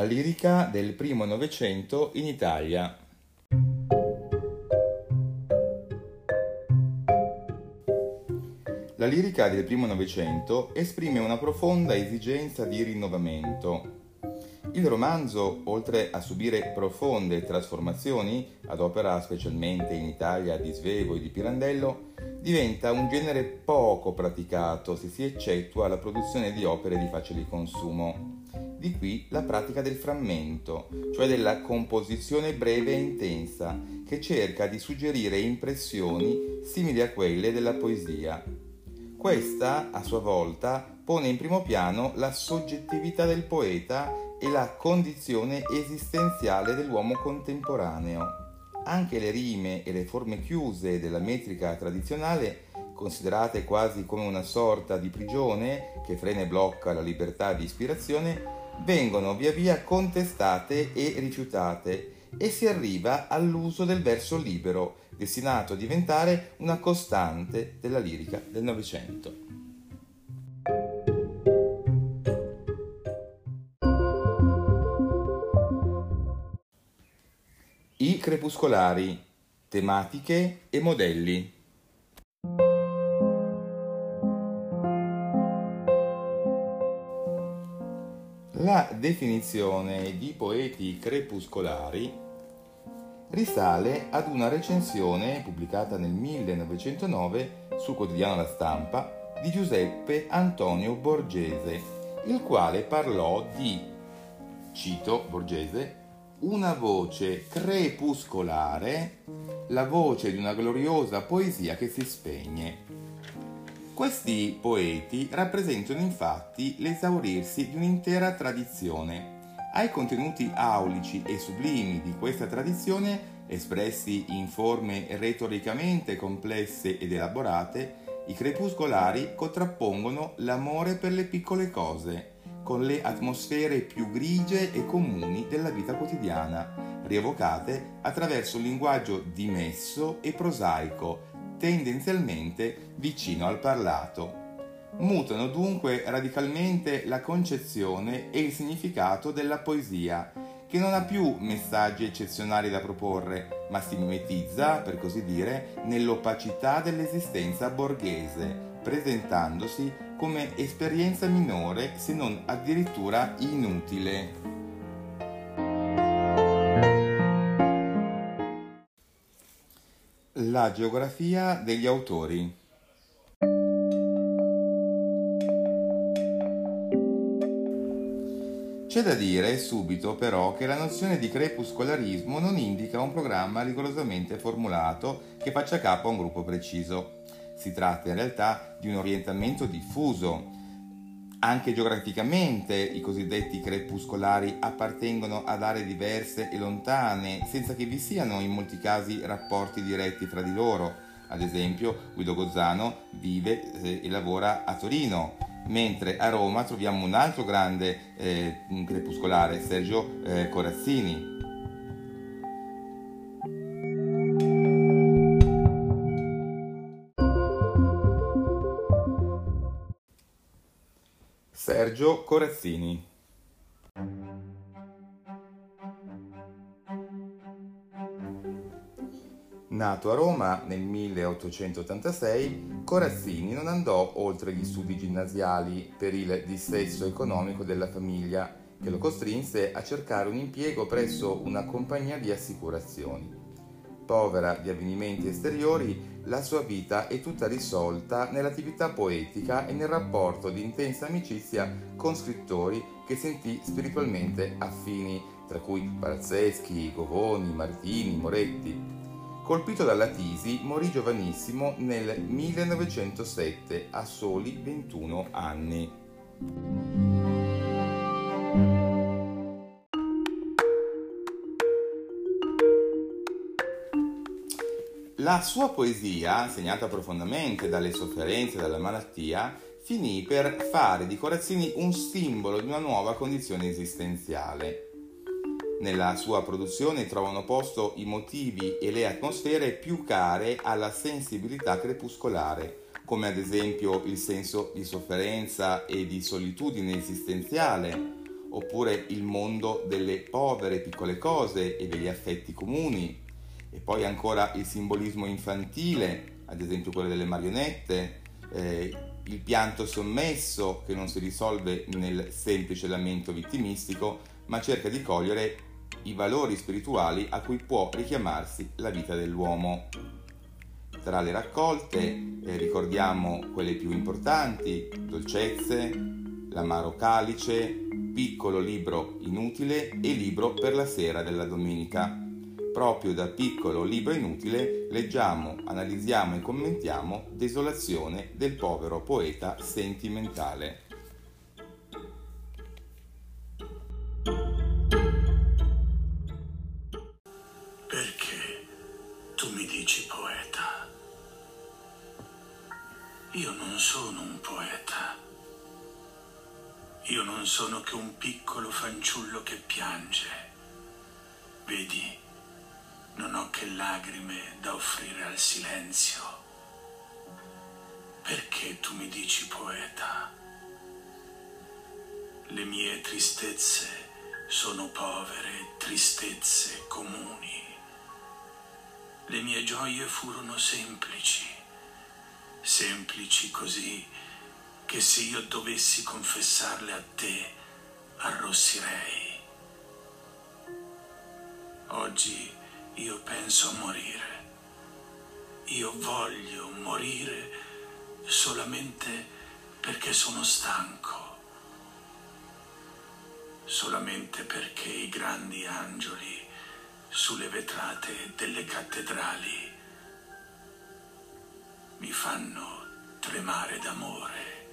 La lirica del primo Novecento in Italia. La lirica del primo Novecento esprime una profonda esigenza di rinnovamento. Il romanzo, oltre a subire profonde trasformazioni, ad opera specialmente in Italia di Svevo e di Pirandello, diventa un genere poco praticato se si eccettua la produzione di opere di facile consumo. Di qui la pratica del frammento, cioè della composizione breve e intensa, che cerca di suggerire impressioni simili a quelle della poesia. Questa, a sua volta, pone in primo piano la soggettività del poeta e la condizione esistenziale dell'uomo contemporaneo. Anche le rime e le forme chiuse della metrica tradizionale considerate quasi come una sorta di prigione che frena e blocca la libertà di ispirazione, vengono via via contestate e rifiutate e si arriva all'uso del verso libero, destinato a diventare una costante della lirica del Novecento. I crepuscolari, tematiche e modelli. La definizione di poeti crepuscolari risale ad una recensione pubblicata nel 1909 sul quotidiano La Stampa di Giuseppe Antonio Borgese, il quale parlò di, cito Borgese, una voce crepuscolare, la voce di una gloriosa poesia che si spegne. Questi poeti rappresentano infatti l'esaurirsi di un'intera tradizione. Ai contenuti aulici e sublimi di questa tradizione, espressi in forme retoricamente complesse ed elaborate, i crepuscolari contrappongono l'amore per le piccole cose, con le atmosfere più grigie e comuni della vita quotidiana, rievocate attraverso un linguaggio dimesso e prosaico, tendenzialmente vicino al parlato. Mutano dunque radicalmente la concezione e il significato della poesia, che non ha più messaggi eccezionali da proporre, ma si mimetizza, per così dire, nell'opacità dell'esistenza borghese, presentandosi come esperienza minore se non addirittura inutile. La geografia degli autori. C'è da dire subito però che la nozione di crepuscolarismo non indica un programma rigorosamente formulato che faccia capo a un gruppo preciso. Si tratta in realtà di un orientamento diffuso, anche geograficamente i cosiddetti crepuscolari appartengono ad aree diverse e lontane, senza che vi siano in molti casi rapporti diretti fra di loro. Ad esempio, Guido Gozzano vive eh, e lavora a Torino, mentre a Roma troviamo un altro grande eh, crepuscolare, Sergio eh, Corazzini, Sergio Corazzini. Nato a Roma nel 1886, Corazzini non andò oltre gli studi ginnasiali per il dissesso economico della famiglia, che lo costrinse a cercare un impiego presso una compagnia di assicurazioni povera di avvenimenti esteriori, la sua vita è tutta risolta nell'attività poetica e nel rapporto di intensa amicizia con scrittori che sentì spiritualmente affini, tra cui Parazzeschi, Govoni, Martini, Moretti. Colpito dalla tisi, morì giovanissimo nel 1907 a soli 21 anni. La sua poesia, segnata profondamente dalle sofferenze e dalla malattia, finì per fare di Corazzini un simbolo di una nuova condizione esistenziale. Nella sua produzione trovano posto i motivi e le atmosfere più care alla sensibilità crepuscolare, come ad esempio il senso di sofferenza e di solitudine esistenziale, oppure il mondo delle povere piccole cose e degli affetti comuni, e poi ancora il simbolismo infantile, ad esempio quello delle marionette, eh, il pianto sommesso che non si risolve nel semplice lamento vittimistico, ma cerca di cogliere i valori spirituali a cui può richiamarsi la vita dell'uomo. Tra le raccolte eh, ricordiamo quelle più importanti, dolcezze, l'amaro calice, piccolo libro inutile e libro per la sera della domenica. Proprio da piccolo libro inutile leggiamo, analizziamo e commentiamo Desolazione del povero poeta sentimentale. Perché tu mi dici poeta? Io non sono un poeta. Io non sono che un piccolo fanciullo che piange. Vedi, non ho che lacrime da offrire al silenzio. Perché tu mi dici poeta? Le mie tristezze sono povere tristezze comuni. Le mie gioie furono semplici, semplici così che se io dovessi confessarle a te, arrossirei. Oggi io penso a morire. Io voglio morire solamente perché sono stanco, solamente perché i grandi angeli sulle vetrate delle cattedrali mi fanno tremare d'amore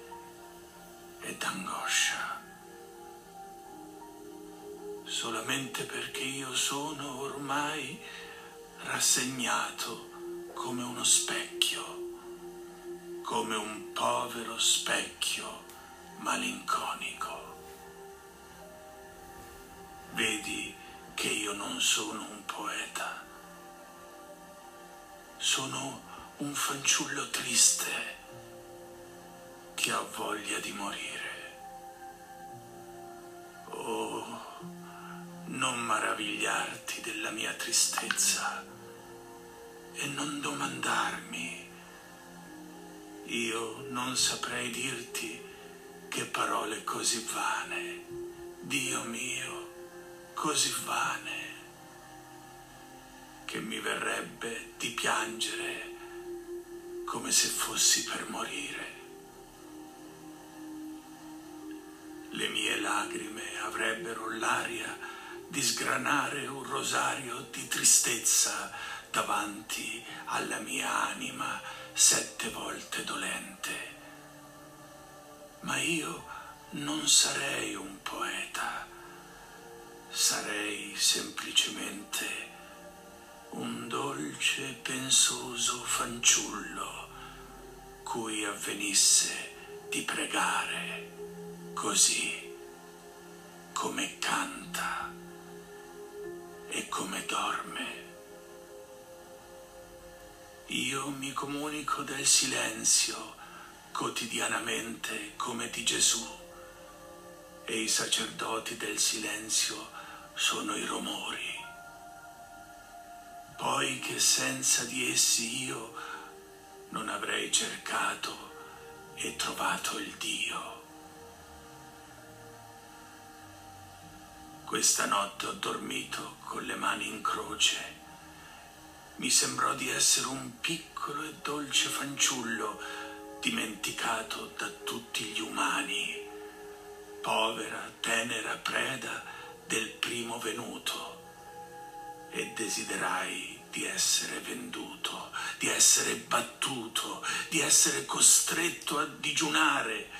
e d'angoscia, solamente perché io sono ormai rassegnato come uno specchio, come un povero specchio malinconico. Vedi che io non sono un poeta, sono un fanciullo triste che ha voglia di morire. Non maravigliarti della mia tristezza e non domandarmi. Io non saprei dirti che parole così vane, Dio mio, così vane, che mi verrebbe di piangere come se fossi per morire. Le mie lagrime avrebbero l'aria di sgranare un rosario di tristezza davanti alla mia anima sette volte dolente. Ma io non sarei un poeta, sarei semplicemente un dolce e pensoso fanciullo cui avvenisse di pregare così come canta come dorme. Io mi comunico del silenzio quotidianamente come di Gesù e i sacerdoti del silenzio sono i rumori. Poi che senza di essi io non avrei cercato e trovato il Dio. Questa notte ho dormito con le mani in croce. Mi sembrò di essere un piccolo e dolce fanciullo dimenticato da tutti gli umani, povera, tenera preda del primo venuto. E desiderai di essere venduto, di essere battuto, di essere costretto a digiunare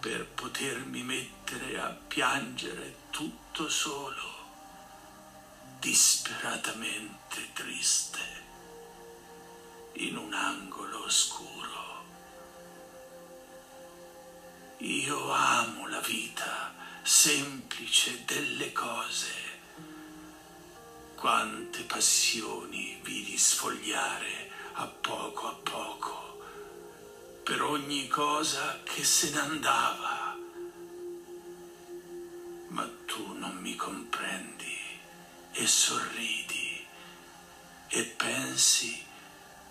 per potermi mettere a piangere tutto solo, disperatamente triste, in un angolo oscuro. Io amo la vita semplice delle cose. Quante passioni vidi sfogliare a poco a poco per ogni cosa che se ne andava tu non mi comprendi e sorridi e pensi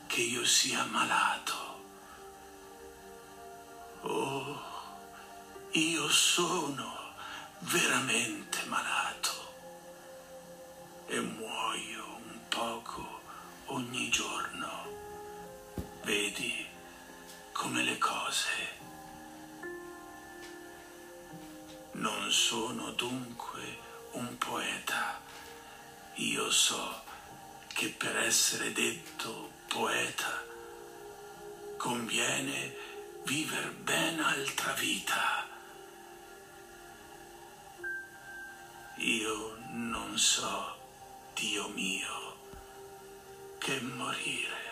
che io sia malato. Oh, io sono veramente malato e muoio un poco ogni giorno. Vedi come le cose. Non sono dunque un poeta. Io so che per essere detto poeta conviene viver ben altra vita. Io non so, Dio mio, che morire.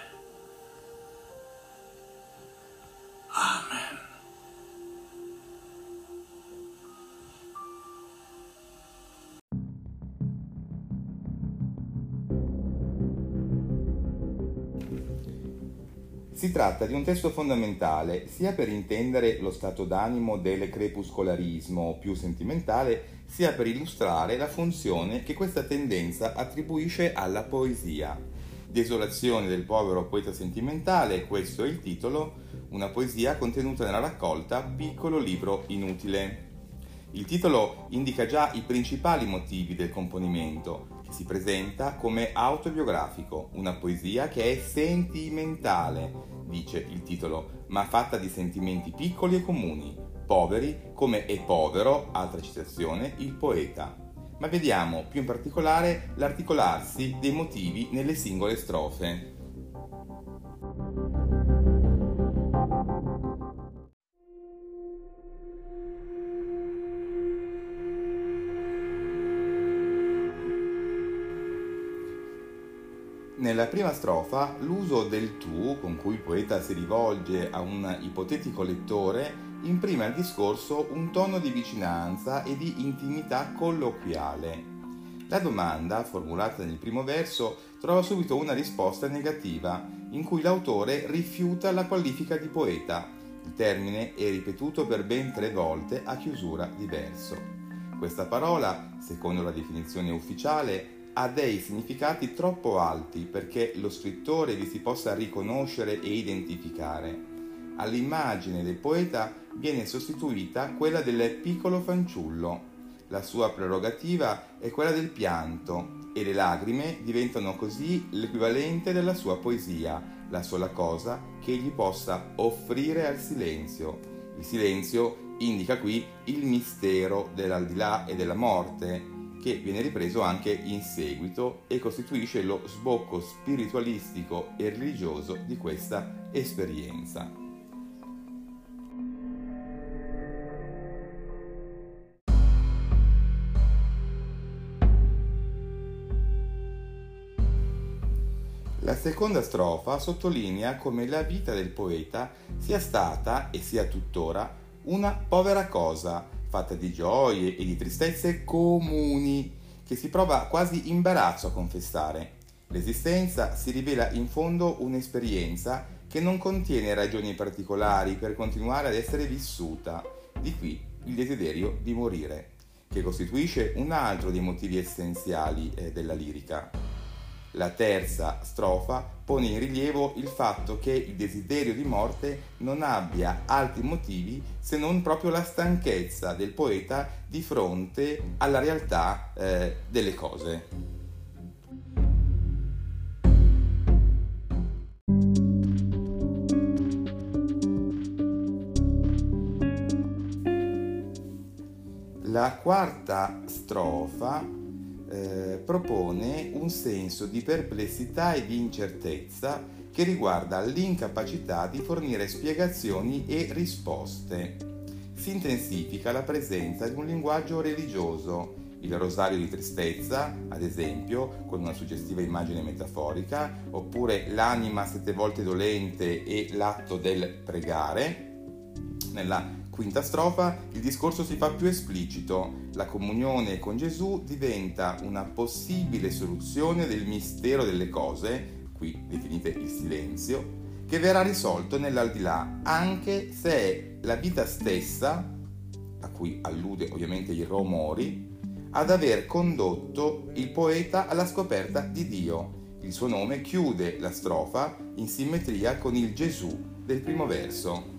Si tratta di un testo fondamentale sia per intendere lo stato d'animo del crepuscolarismo più sentimentale, sia per illustrare la funzione che questa tendenza attribuisce alla poesia. Desolazione del povero poeta sentimentale, questo è il titolo, una poesia contenuta nella raccolta Piccolo libro inutile. Il titolo indica già i principali motivi del componimento, si presenta come autobiografico, una poesia che è sentimentale, dice il titolo, ma fatta di sentimenti piccoli e comuni, poveri come è povero, altra citazione, il poeta. Ma vediamo più in particolare l'articolarsi dei motivi nelle singole strofe. Prima strofa l'uso del tu con cui il poeta si rivolge a un ipotetico lettore imprime al discorso un tono di vicinanza e di intimità colloquiale. La domanda, formulata nel primo verso, trova subito una risposta negativa, in cui l'autore rifiuta la qualifica di poeta. Il termine è ripetuto per ben tre volte a chiusura di verso. Questa parola, secondo la definizione ufficiale, ha dei significati troppo alti perché lo scrittore vi si possa riconoscere e identificare. All'immagine del poeta viene sostituita quella del piccolo fanciullo. La sua prerogativa è quella del pianto e le lacrime diventano così l'equivalente della sua poesia, la sola cosa che egli possa offrire al silenzio. Il silenzio indica qui il mistero dell'aldilà e della morte, che viene ripreso anche in seguito e costituisce lo sbocco spiritualistico e religioso di questa esperienza. La seconda strofa sottolinea come la vita del poeta sia stata e sia tuttora una povera cosa fatta di gioie e di tristezze comuni, che si prova quasi imbarazzo a confessare. L'esistenza si rivela in fondo un'esperienza che non contiene ragioni particolari per continuare ad essere vissuta, di qui il desiderio di morire, che costituisce un altro dei motivi essenziali eh, della lirica. La terza strofa pone in rilievo il fatto che il desiderio di morte non abbia altri motivi se non proprio la stanchezza del poeta di fronte alla realtà eh, delle cose. La quarta strofa propone un senso di perplessità e di incertezza che riguarda l'incapacità di fornire spiegazioni e risposte. Si intensifica la presenza di un linguaggio religioso, il rosario di tristezza, ad esempio, con una suggestiva immagine metaforica, oppure l'anima sette volte dolente e l'atto del pregare. Nella quinta strofa il discorso si fa più esplicito. La comunione con Gesù diventa una possibile soluzione del mistero delle cose, qui definite il silenzio, che verrà risolto nell'aldilà, anche se è la vita stessa, a cui allude ovviamente il Romori, ad aver condotto il poeta alla scoperta di Dio. Il suo nome chiude la strofa in simmetria con il Gesù del primo verso.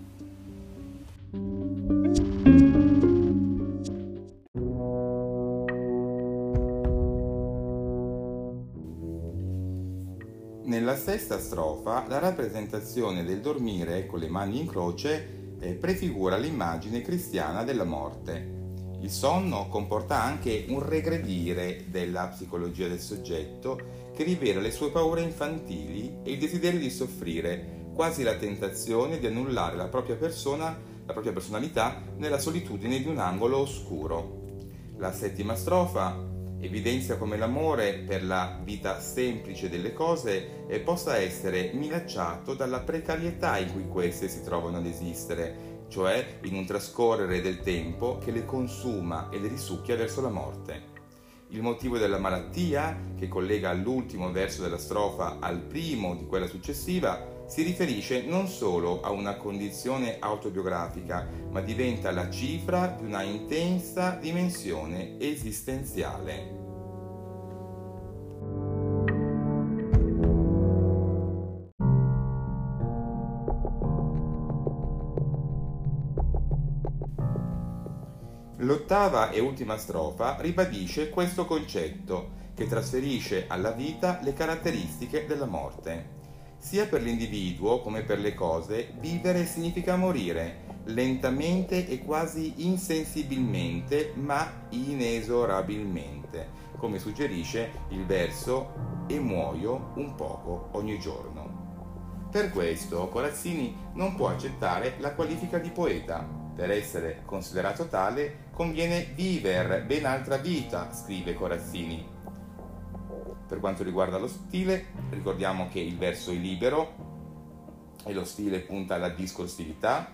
Strofa la rappresentazione del dormire con le mani in croce eh, prefigura l'immagine cristiana della morte. Il sonno comporta anche un regredire della psicologia del soggetto che rivela le sue paure infantili e il desiderio di soffrire, quasi la tentazione di annullare la propria persona, la propria personalità nella solitudine di un angolo oscuro. La settima strofa evidenzia come l'amore per la vita semplice delle cose eh, possa essere minacciato dalla precarietà in cui queste si trovano ad esistere, cioè in un trascorrere del tempo che le consuma e le risucchia verso la morte. Il motivo della malattia, che collega l'ultimo verso della strofa al primo di quella successiva, si riferisce non solo a una condizione autobiografica, ma diventa la cifra di una intensa dimensione esistenziale. L'ottava e ultima strofa ribadisce questo concetto che trasferisce alla vita le caratteristiche della morte. Sia per l'individuo come per le cose, vivere significa morire, lentamente e quasi insensibilmente, ma inesorabilmente, come suggerisce il verso E muoio un poco ogni giorno. Per questo Corazzini non può accettare la qualifica di poeta. Per essere considerato tale conviene vivere ben altra vita, scrive Corazzini per quanto riguarda lo stile, ricordiamo che il verso è libero e lo stile punta alla discorsività.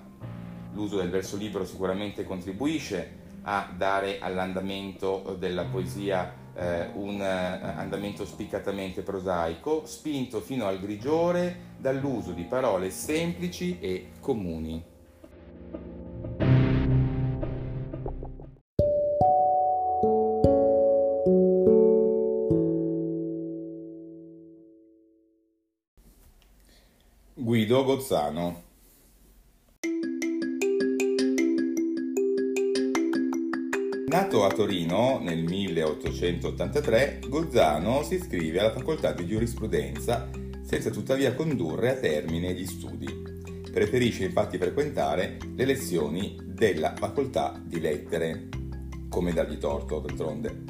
L'uso del verso libero sicuramente contribuisce a dare all'andamento della poesia eh, un eh, andamento spiccatamente prosaico, spinto fino al grigiore dall'uso di parole semplici e comuni. Gozzano. Nato a Torino nel 1883, Gozzano si iscrive alla facoltà di giurisprudenza senza tuttavia condurre a termine gli studi. Preferisce infatti frequentare le lezioni della facoltà di lettere, come dargli torto d'altronde.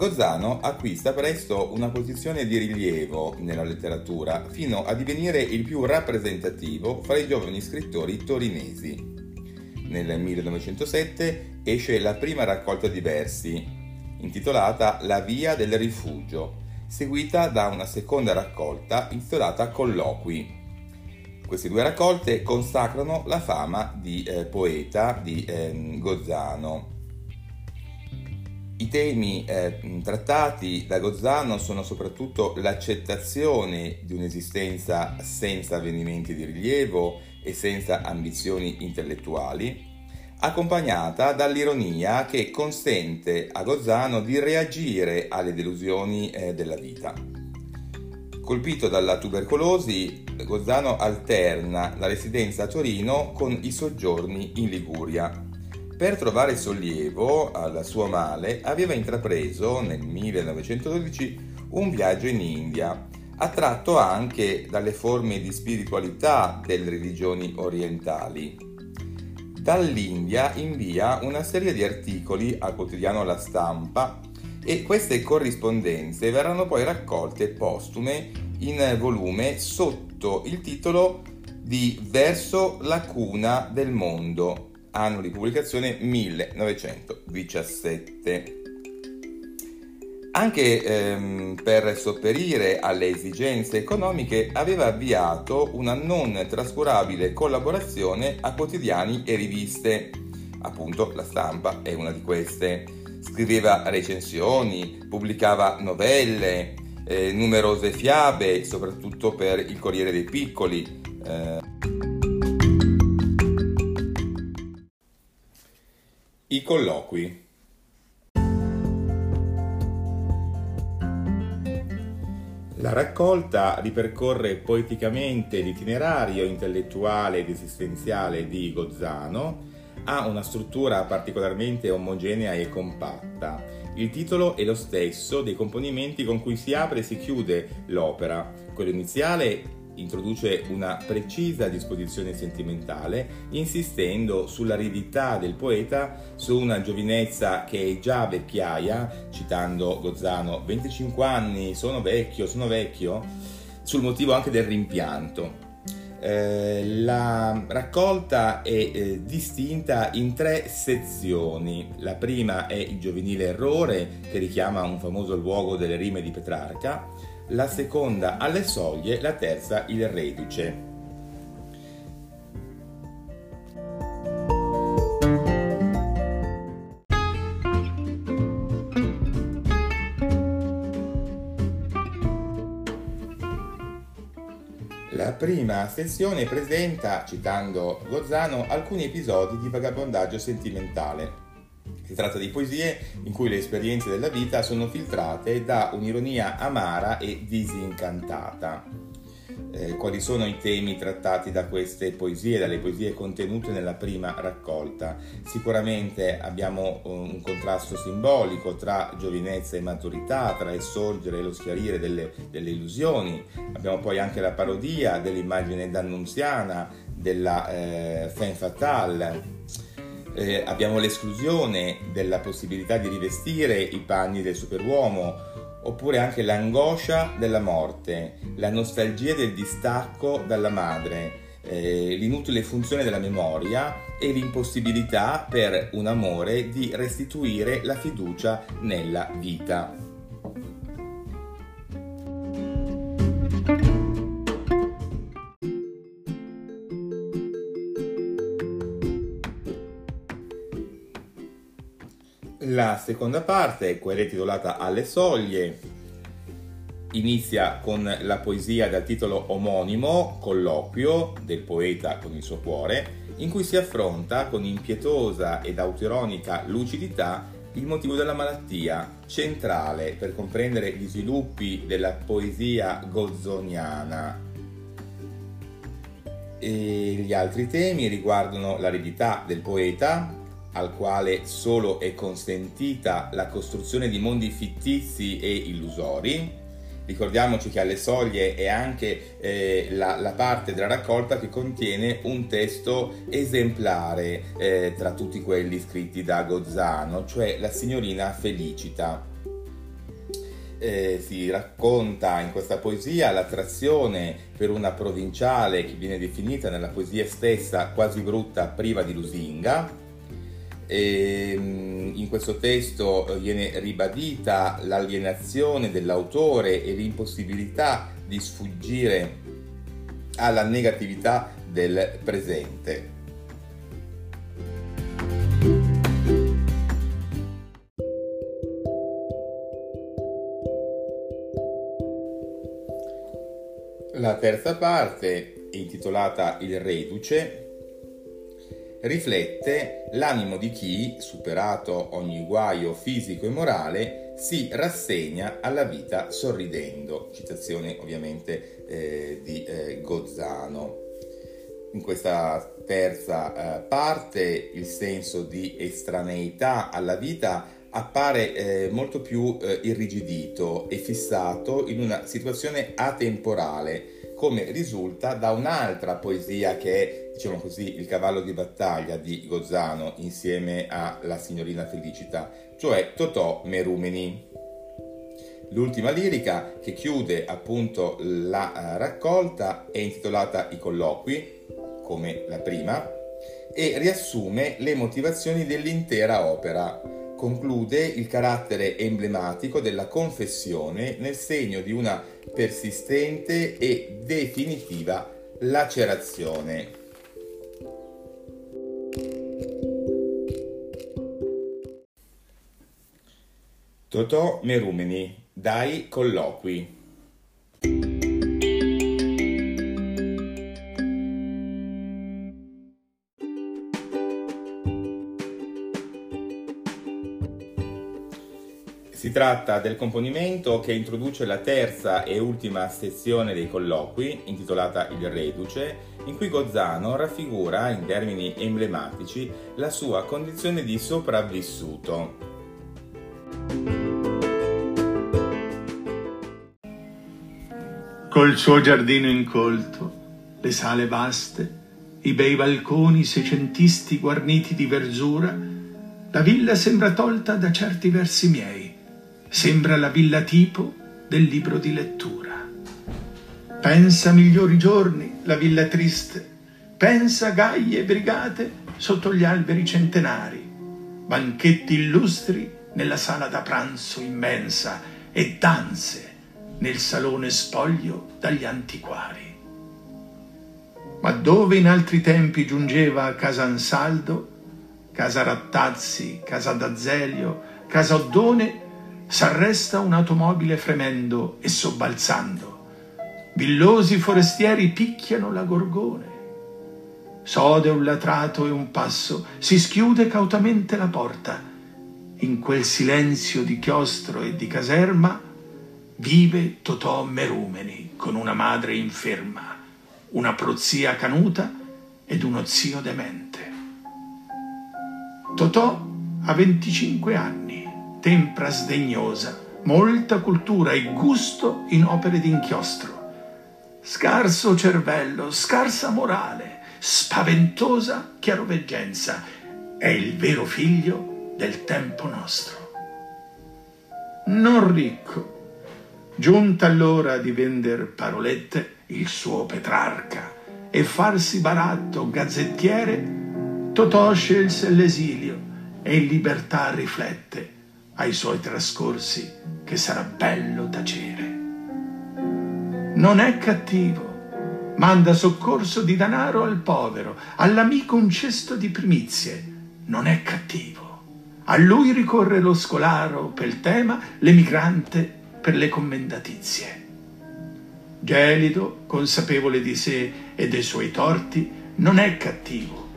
Gozzano acquista presto una posizione di rilievo nella letteratura fino a divenire il più rappresentativo fra i giovani scrittori torinesi. Nel 1907 esce la prima raccolta di versi, intitolata La via del rifugio, seguita da una seconda raccolta intitolata Colloqui. Queste due raccolte consacrano la fama di eh, poeta di eh, Gozzano. I temi eh, trattati da Gozzano sono soprattutto l'accettazione di un'esistenza senza avvenimenti di rilievo e senza ambizioni intellettuali, accompagnata dall'ironia che consente a Gozzano di reagire alle delusioni eh, della vita. Colpito dalla tubercolosi, Gozzano alterna la residenza a Torino con i soggiorni in Liguria per trovare sollievo al suo male aveva intrapreso nel 1912 un viaggio in India, attratto anche dalle forme di spiritualità delle religioni orientali. Dall'India invia una serie di articoli al quotidiano La Stampa e queste corrispondenze verranno poi raccolte postume in volume sotto il titolo di Verso la cuna del mondo, anno di pubblicazione 1917. Anche ehm, per sopperire alle esigenze economiche aveva avviato una non trascurabile collaborazione a quotidiani e riviste. Appunto, la stampa è una di queste. Scriveva recensioni, pubblicava novelle, eh, numerose fiabe, soprattutto per il Corriere dei Piccoli. Eh. I colloqui. La raccolta ripercorre poeticamente l'itinerario intellettuale ed esistenziale di Gozzano, ha una struttura particolarmente omogenea e compatta. Il titolo è lo stesso dei componimenti con cui si apre e si chiude l'opera, quello iniziale introduce una precisa disposizione sentimentale, insistendo sull'aridità del poeta, su una giovinezza che è già vecchiaia, citando Gozzano, 25 anni, sono vecchio, sono vecchio, sul motivo anche del rimpianto. Eh, la raccolta è eh, distinta in tre sezioni. La prima è il giovanile errore, che richiama un famoso luogo delle rime di Petrarca la seconda alle soglie, la terza il reduce. La prima sezione presenta, citando Gozzano, alcuni episodi di vagabondaggio sentimentale, si tratta di poesie in cui le esperienze della vita sono filtrate da un'ironia amara e disincantata. Eh, quali sono i temi trattati da queste poesie, dalle poesie contenute nella prima raccolta? Sicuramente abbiamo un contrasto simbolico tra giovinezza e maturità, tra il sorgere e lo schiarire delle, delle illusioni. Abbiamo poi anche la parodia dell'immagine d'annunziana, della eh, femme fatale eh, abbiamo l'esclusione della possibilità di rivestire i panni del superuomo, oppure anche l'angoscia della morte, la nostalgia del distacco dalla madre, eh, l'inutile funzione della memoria e l'impossibilità per un amore di restituire la fiducia nella vita. La seconda parte, quella titolata Alle soglie, inizia con la poesia dal titolo omonimo, Colloquio del poeta con il suo cuore, in cui si affronta con impietosa ed autoironica lucidità il motivo della malattia, centrale per comprendere gli sviluppi della poesia gozzoniana. E gli altri temi riguardano l'aridità del poeta, al quale solo è consentita la costruzione di mondi fittizi e illusori. Ricordiamoci che alle soglie è anche eh, la, la, parte della raccolta che contiene un testo esemplare eh, tra tutti quelli scritti da Gozzano, cioè la signorina Felicita. Eh, si racconta in questa poesia l'attrazione per una provinciale che viene definita nella poesia stessa quasi brutta, priva di lusinga, e, ehm, in questo testo eh, viene ribadita l'alienazione dell'autore e l'impossibilità di sfuggire alla negatività del presente. La terza parte, intitolata Il Reduce, riflette l'animo di chi, superato ogni guaio fisico e morale, si rassegna alla vita sorridendo. Citazione ovviamente eh, di eh, Gozzano. In questa terza eh, parte il senso di estraneità alla vita appare eh, molto più eh, irrigidito e fissato in una situazione atemporale come risulta da un'altra poesia che è, diciamo così, il cavallo di battaglia di Gozzano insieme alla signorina Felicita, cioè Totò Merumeni. L'ultima lirica che chiude appunto la eh, raccolta è intitolata I colloqui, come la prima, e riassume le motivazioni dell'intera opera conclude il carattere emblematico della confessione nel segno di una persistente e definitiva lacerazione. Totò Merumeni, dai colloqui. Si tratta del componimento che introduce la terza e ultima sezione dei colloqui, intitolata Il Reduce, in cui Gozzano raffigura in termini emblematici la sua condizione di sopravvissuto. Col suo giardino incolto, le sale vaste, i bei balconi seicentisti guarniti di verzura, la villa sembra tolta da certi versi miei Sembra la villa tipo del libro di lettura. Pensa migliori giorni, la villa triste. Pensa gaie brigate sotto gli alberi centenari. Banchetti illustri nella sala da pranzo immensa e danze nel salone spoglio dagli antiquari. Ma dove in altri tempi giungeva casa Ansaldo, casa Rattazzi, casa d'Azelio, casa Oddone, s'arresta un'automobile fremendo e sobbalzando. Villosi forestieri picchiano la gorgone. Sode un latrato e un passo, si schiude cautamente la porta. In quel silenzio di chiostro e di caserma vive Totò Merumeni con una madre inferma, una prozia canuta ed uno zio demente. Totò ha 25 anni tempra sdegnosa, molta cultura e gusto in opere d'inchiostro. Scarso cervello, scarsa morale, spaventosa chiaroveggenza, è il vero figlio del tempo nostro. Non ricco, giunta l'ora di vender parolette, il suo Petrarca, e farsi baratto gazzettiere, Totò scelse l'esilio e in libertà riflette ai suoi trascorsi che sarà bello tacere. Non è cattivo, manda soccorso di denaro al povero, all'amico un cesto di primizie, non è cattivo. A lui ricorre lo scolaro per tema, l'emigrante per le commendatizie. Gelido, consapevole di sé e dei suoi torti, non è cattivo.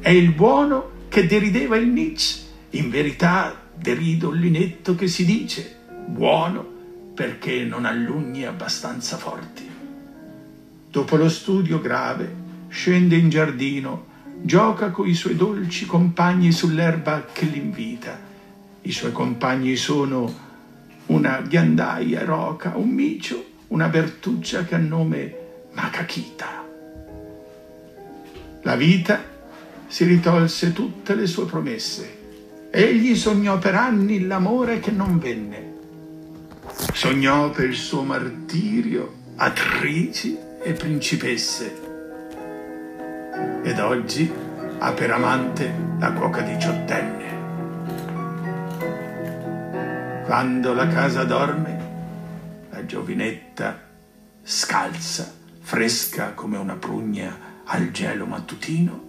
È il buono che derideva il Nietzsche, in verità derido il linetto che si dice buono perché non ha lugni abbastanza forti. Dopo lo studio grave, scende in giardino, gioca coi suoi dolci compagni sull'erba che l'invita. I suoi compagni sono una ghiandaia roca, un micio, una bertuccia che ha nome Makakita. La vita si ritolse tutte le sue promesse Egli sognò per anni l'amore che non venne. Sognò per il suo martirio attrici e principesse. Ed oggi ha per amante la cuoca diciottenne. Quando la casa dorme, la giovinetta scalza, fresca come una prugna al gelo mattutino,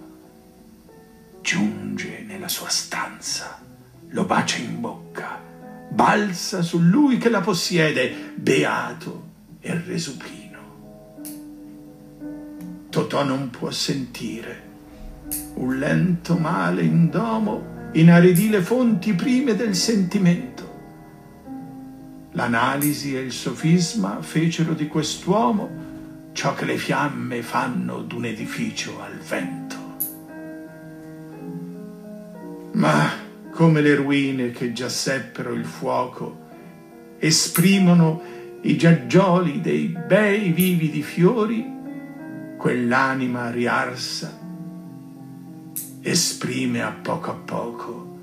giunge nella sua stanza, lo bacia in bocca, balza su lui che la possiede, beato e resupino. Totò non può sentire un lento male indomo inaridì le fonti prime del sentimento. L'analisi e il sofisma fecero di quest'uomo ciò che le fiamme fanno d'un edificio al vento. Ma come le ruine che già seppero il fuoco esprimono i giaggioli dei bei vividi fiori, quell'anima riarsa esprime a poco a poco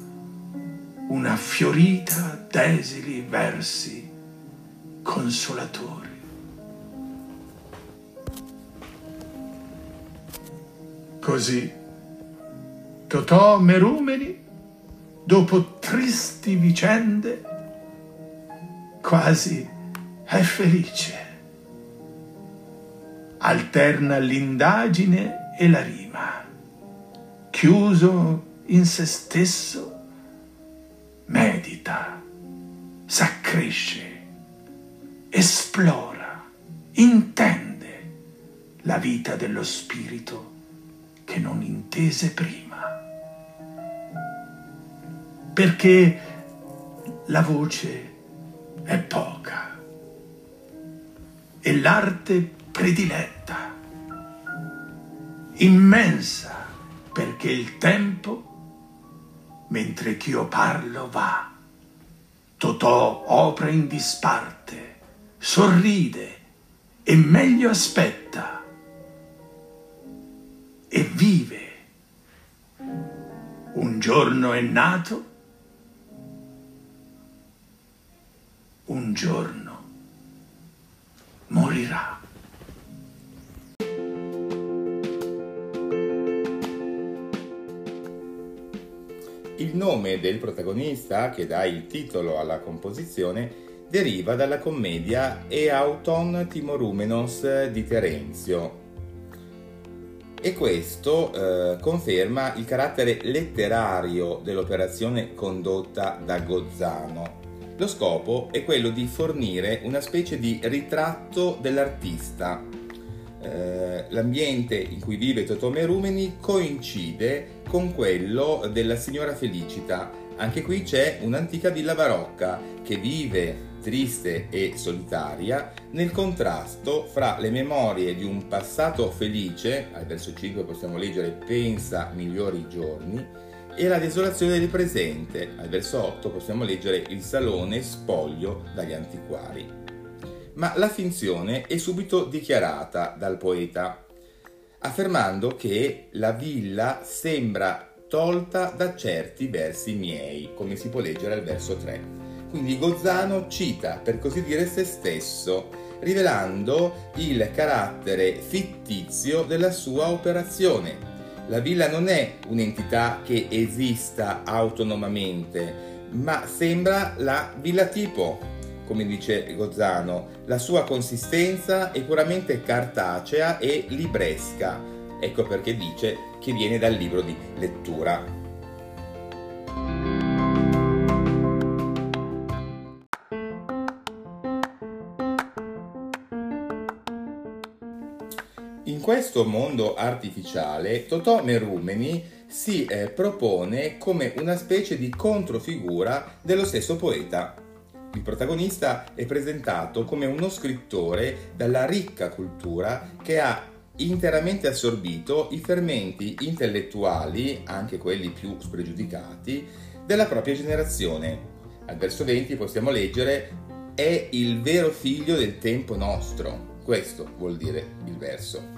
una fiorita d'esili versi consolatori. Così Totò Merumeni, dopo tristi vicende, quasi è felice. Alterna l'indagine e la rima. Chiuso in se stesso, medita, s'accresce, esplora, intende la vita dello spirito che non intese prima perché la voce è poca. È l'arte prediletta, immensa, perché il tempo, mentre ch'io parlo, va. Totò opera in disparte, sorride e meglio aspetta e vive. Un giorno è nato, un giorno morirà. Il nome del protagonista, che dà il titolo alla composizione, deriva dalla commedia E auton timorumenos di Terenzio. E questo eh, conferma il carattere letterario dell'operazione condotta da Gozzano. Lo scopo è quello di fornire una specie di ritratto dell'artista. Eh, l'ambiente in cui vive Totò Merumeni coincide con quello della signora Felicita. Anche qui c'è un'antica villa barocca che vive triste e solitaria nel contrasto fra le memorie di un passato felice, al verso 5 possiamo leggere pensa migliori giorni, e la desolazione del presente, al verso 8 possiamo leggere il salone spoglio dagli antiquari. Ma la finzione è subito dichiarata dal poeta, affermando che la villa sembra tolta da certi versi miei, come si può leggere al verso 3. Quindi Gozzano cita, per così dire, se stesso, rivelando il carattere fittizio della sua operazione. La villa non è un'entità che esista autonomamente, ma sembra la villa tipo, come dice Gozzano. La sua consistenza è puramente cartacea e libresca. Ecco perché dice che viene dal libro di lettura. Questo mondo artificiale, Totò Merumeni si eh, propone come una specie di controfigura dello stesso poeta. Il protagonista è presentato come uno scrittore dalla ricca cultura che ha interamente assorbito i fermenti intellettuali, anche quelli più spregiudicati, della propria generazione. Al verso 20 possiamo leggere è il vero figlio del tempo nostro. Questo vuol dire il verso.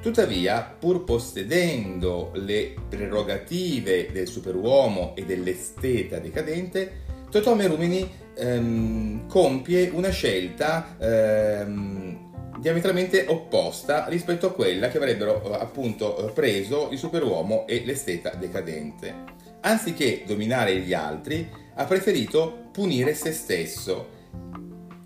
Tuttavia, pur possedendo le prerogative del superuomo e dell'esteta decadente, Totò Merumini ehm, compie una scelta ehm, diametralmente opposta rispetto a quella che avrebbero eh, appunto preso il superuomo e l'esteta decadente. Anziché dominare gli altri, ha preferito punire se stesso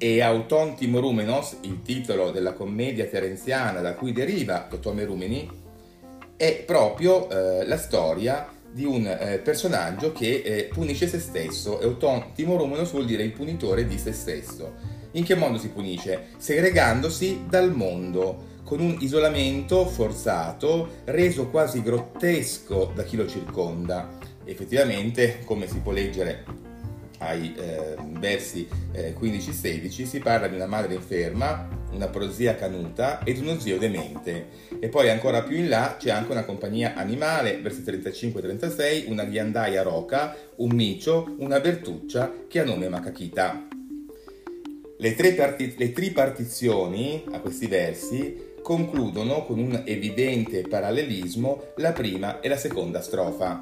e Auton Timorumenos, il titolo della commedia terenziana da cui deriva Totò Merumeni, è proprio eh, la storia di un eh, personaggio che eh, punisce se stesso. Euton Timorumenos vuol dire il punitore di se stesso. In che modo si punisce? Segregandosi dal mondo, con un isolamento forzato, reso quasi grottesco da chi lo circonda. Effettivamente, come si può leggere ai eh, versi eh, 15-16 si parla di una madre inferma, una prozia canuta ed uno zio demente. E poi ancora più in là c'è anche una compagnia animale, versi 35-36, una ghiandaia roca, un micio, una bertuccia che ha nome Makakita. Le, parti- le tripartizioni a questi versi concludono con un evidente parallelismo la prima e la seconda strofa.